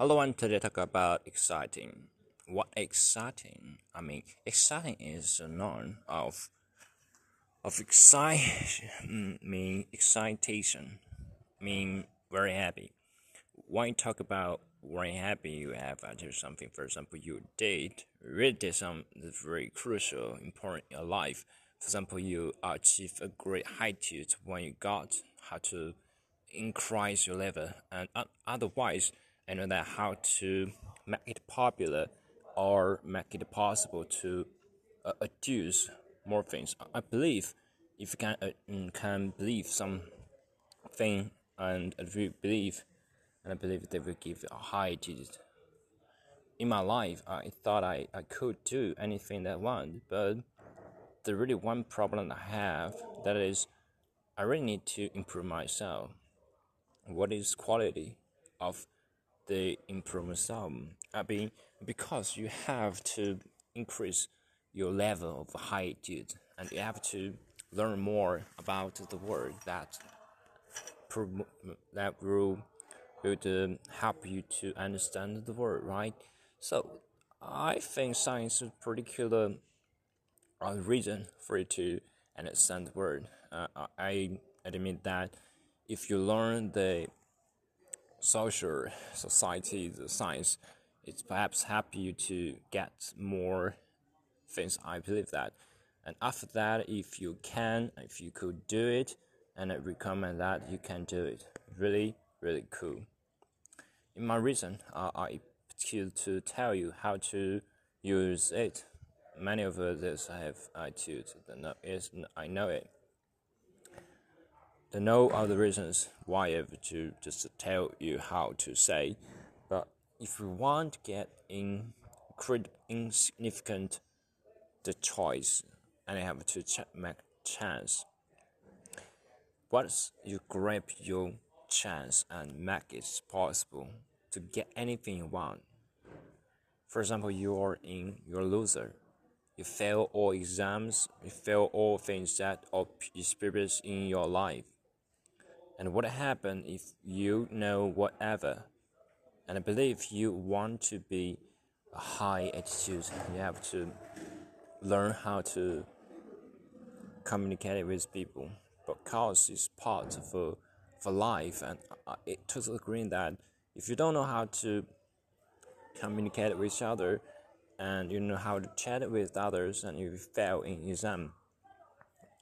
Hello, and today talk about exciting. What exciting? I mean, exciting is a noun of of excite mean excitation, mean very happy. When you talk about very happy, you have achieved something. For example, you did really did something very crucial, important in your life. For example, you achieve a great height when you got how to increase your level, and otherwise Know that how to make it popular or make it possible to uh, adduce more things. I believe if you can uh, mm, can believe something and if you believe and I believe they will give a high digit. In my life, I thought I, I could do anything that I want, but the really one problem I have that is I really need to improve myself. What is quality of the improvement some I mean because you have to increase your level of height and you have to learn more about the world that that will would uh, help you to understand the world right? So I think science is a particular uh, reason for you to understand the world. Uh, I admit that if you learn the social society, the science, it's perhaps help you to get more things. I believe that. And after that, if you can, if you could do it, and I recommend that you can do it. Really, really cool. In my reason, uh, I choose to tell you how to use it. Many of this I have I choose. I know it. There are no other reasons why have to just tell you how to say, but if you want to get in insignificant the choice and you have to ch make chance. Once you grab your chance and make it possible to get anything you want. For example, you are in your loser. You fail all exams, you fail all things that are experienced in your life and what happen if you know whatever? And I believe you want to be a high attitude. You have to learn how to communicate with people. Because it's part uh, of a, life. And it totally agree that. If you don't know how to communicate with each other and you know how to chat with others and you fail in exam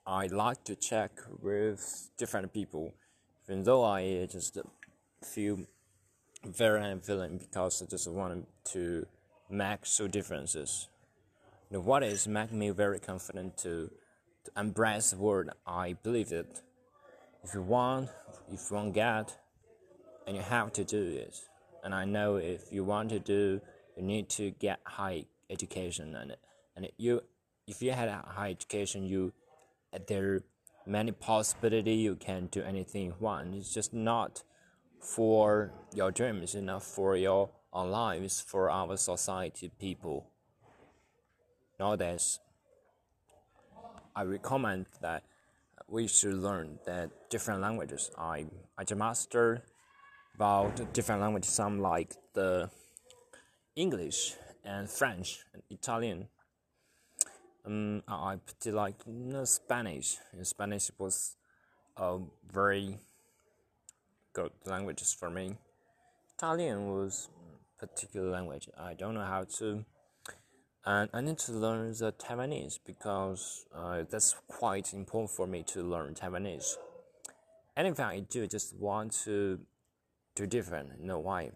I like to check with different people even though I just feel very ambivalent because I just want to make so differences. Know, what is make me very confident to, to embrace the word I believe it. If you want, if you want get, and you have to do it. And I know if you want to do, you need to get high education and and you if you had a high education, you there many possibility you can do anything you want. It's just not for your dreams, it's not for your own life, it's for our society people. Nowadays, I recommend that we should learn that different languages. I I just master about different languages, some like the English and French and Italian um, I pretty like you Spanish. In Spanish was a very good language for me. Italian was particular language. I don't know how to, and I need to learn the Taiwanese because uh, that's quite important for me to learn Taiwanese. Anything I do, just want to do different. You know why?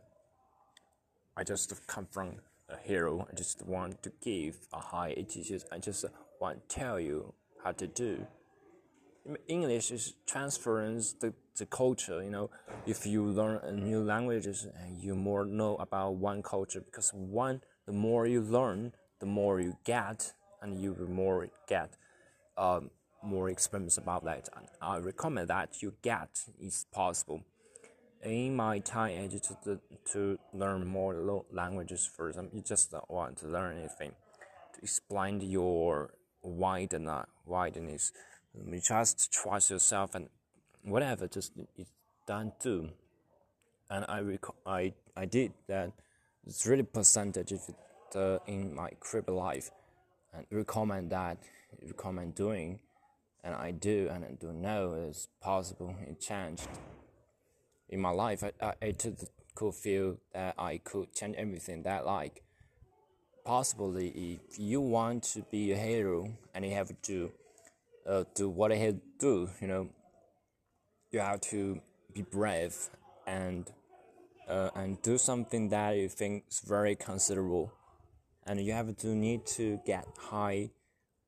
I just come from a hero. I just want to give a high attitude. I just want to tell you how to do. English is transference the, the culture. You know, if you learn a new languages, and you more know about one culture because one, the more you learn, the more you get, and you will more get. Um, more experience about that. I recommend that you get is possible in my time just to, to learn more languages for example you just don't want to learn anything. To explain your widen wideness. You just trust yourself and whatever just it's done too and I rec- I I did that. It's really percentage of it uh, in my crib life, and recommend that recommend doing, and I do and I do know it's possible. It changed in my life. I I, I could feel that I could change everything that like possibly if you want to be a hero and you have to uh, do what I had to do, you know, you have to be brave and uh, and do something that you think is very considerable, and you have to need to get high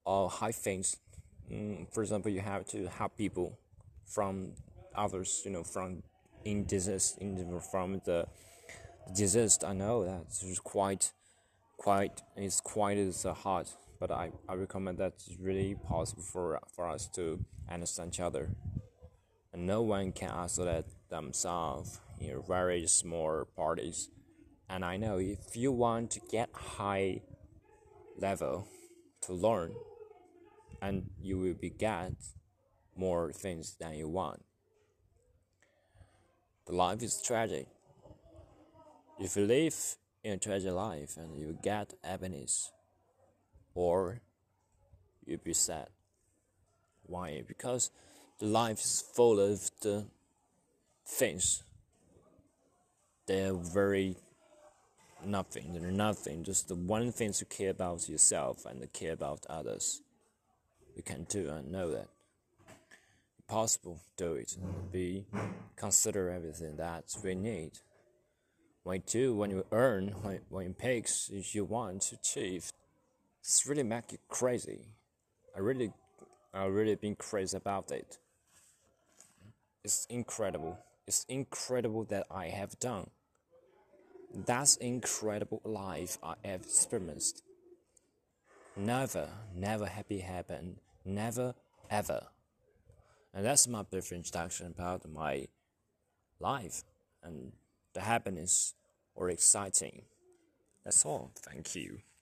or uh, high things. Mm, for example, you have to help people from others, you know, from in disease, in from the disease. I know that it's quite, quite, it's quite as uh, hard, but I, I recommend that it's really possible for for us to understand each other and no one can isolate themselves in very small parties. And I know if you want to get high level to learn, and you will be get more things than you want. Life is tragic. If you live in a tragic life and you get happiness, or you'll be sad. Why? Because the life is full of the things. They're very nothing. They're nothing. Just the one thing to care about yourself and care about others. You can do and know that. Possible, do it. Be consider everything that we need. When you do, when you earn, when, when takes, if you want to achieve, it's really make you crazy. I really, I really been crazy about it. It's incredible. It's incredible that I have done. That's incredible life I have experienced. Never, never happy happen. Never, ever. And that's my brief introduction about my life and the happiness or exciting. That's all. Thank you.